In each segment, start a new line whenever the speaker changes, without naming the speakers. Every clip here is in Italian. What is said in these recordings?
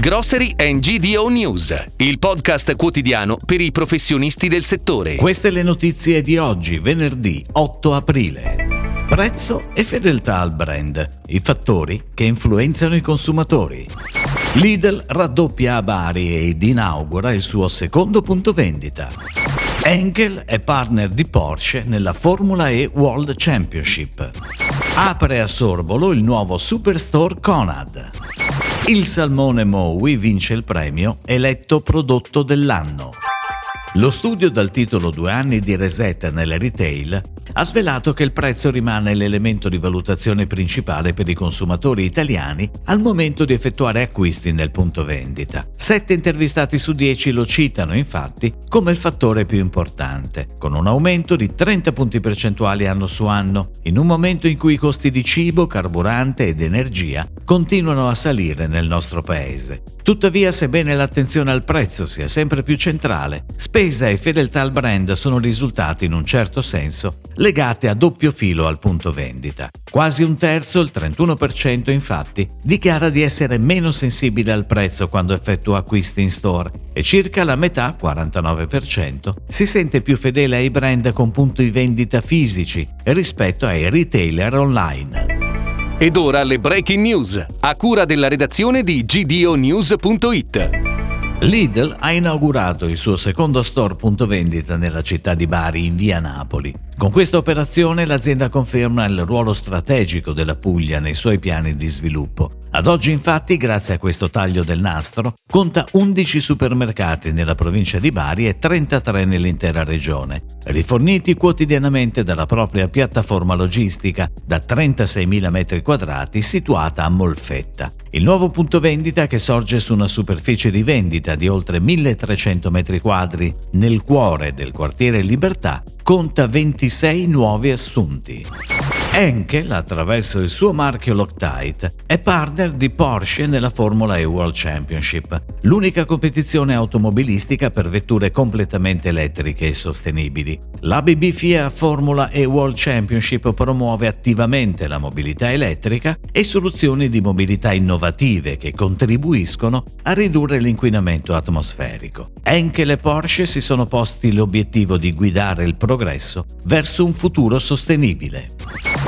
Grocery and GDO News, il podcast quotidiano per i professionisti del settore.
Queste le notizie di oggi, venerdì 8 aprile. Prezzo e fedeltà al brand, i fattori che influenzano i consumatori. Lidl raddoppia a Bari ed inaugura il suo secondo punto vendita. Enkel è partner di Porsche nella Formula E World Championship. Apre a Sorbolo il nuovo Superstore Conad. Il salmone Mowi vince il premio eletto prodotto dell'anno. Lo studio dal titolo Due anni di reset nelle retail ha svelato che il prezzo rimane l'elemento di valutazione principale per i consumatori italiani al momento di effettuare acquisti nel punto vendita. Sette intervistati su 10 lo citano infatti come il fattore più importante, con un aumento di 30 punti percentuali anno su anno, in un momento in cui i costi di cibo, carburante ed energia continuano a salire nel nostro paese. Tuttavia, sebbene l'attenzione al prezzo sia sempre più centrale, spesa e fedeltà al brand sono risultati in un certo senso legate a doppio filo al punto vendita. Quasi un terzo, il 31% infatti, dichiara di essere meno sensibile al prezzo quando effettua acquisti in store e circa la metà, 49%, si sente più fedele ai brand con punti vendita fisici rispetto ai retailer online.
Ed ora le breaking news, a cura della redazione di gdonews.it.
Lidl ha inaugurato il suo secondo store punto vendita nella città di Bari in via Napoli. Con questa operazione l'azienda conferma il ruolo strategico della Puglia nei suoi piani di sviluppo. Ad oggi infatti, grazie a questo taglio del nastro, conta 11 supermercati nella provincia di Bari e 33 nell'intera regione, riforniti quotidianamente dalla propria piattaforma logistica da 36.000 m2 situata a Molfetta. Il nuovo punto vendita che sorge su una superficie di vendita vendita di oltre 1300 metri quadri nel cuore del quartiere Libertà, conta 26 nuovi assunti. Henkel, attraverso il suo marchio Loctite, è partner di Porsche nella Formula E World Championship, l'unica competizione automobilistica per vetture completamente elettriche e sostenibili. L'ABB FIA Formula E World Championship promuove attivamente la mobilità elettrica e soluzioni di mobilità innovative che contribuiscono a ridurre l'inquinamento atmosferico. Henkel e Porsche si sono posti l'obiettivo di guidare il progresso verso un futuro sostenibile.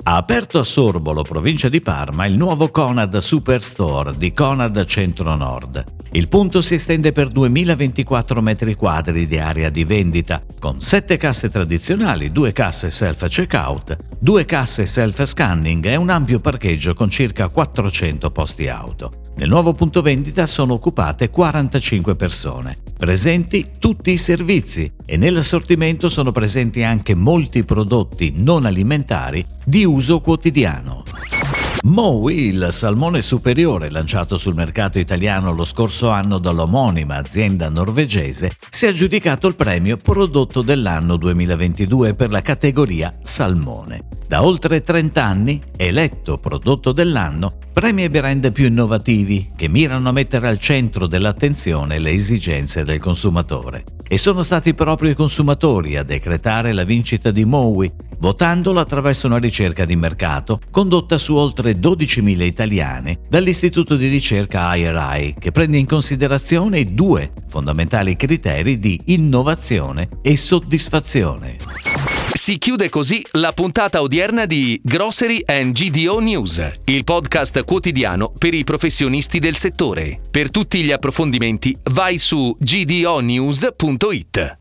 Ha aperto a Sorbolo, provincia di Parma, il nuovo Conad Superstore di Conad Centro Nord. Il punto si estende per 2024 metri quadri di area di vendita, con 7 casse tradizionali, 2 casse self-checkout, 2 casse self-scanning e un ampio parcheggio con circa 400 posti auto. Nel nuovo punto vendita sono occupate 45 persone, presenti tutti i servizi e nell'assortimento sono presenti anche molti prodotti non alimentari di uso quotidiano. Mowi, il salmone superiore lanciato sul mercato italiano lo scorso anno dall'omonima azienda norvegese, si è aggiudicato il premio Prodotto dell'anno 2022 per la categoria Salmone. Da oltre 30 anni, eletto Prodotto dell'anno, premia i brand più innovativi che mirano a mettere al centro dell'attenzione le esigenze del consumatore. E sono stati proprio i consumatori a decretare la vincita di Mowi, votandolo attraverso una ricerca di mercato condotta su oltre oltre 12.000 italiane dall'istituto di ricerca IRI che prende in considerazione i due fondamentali criteri di innovazione e soddisfazione.
Si chiude così la puntata odierna di Grocery and GDO News, il podcast quotidiano per i professionisti del settore. Per tutti gli approfondimenti vai su gdonews.it.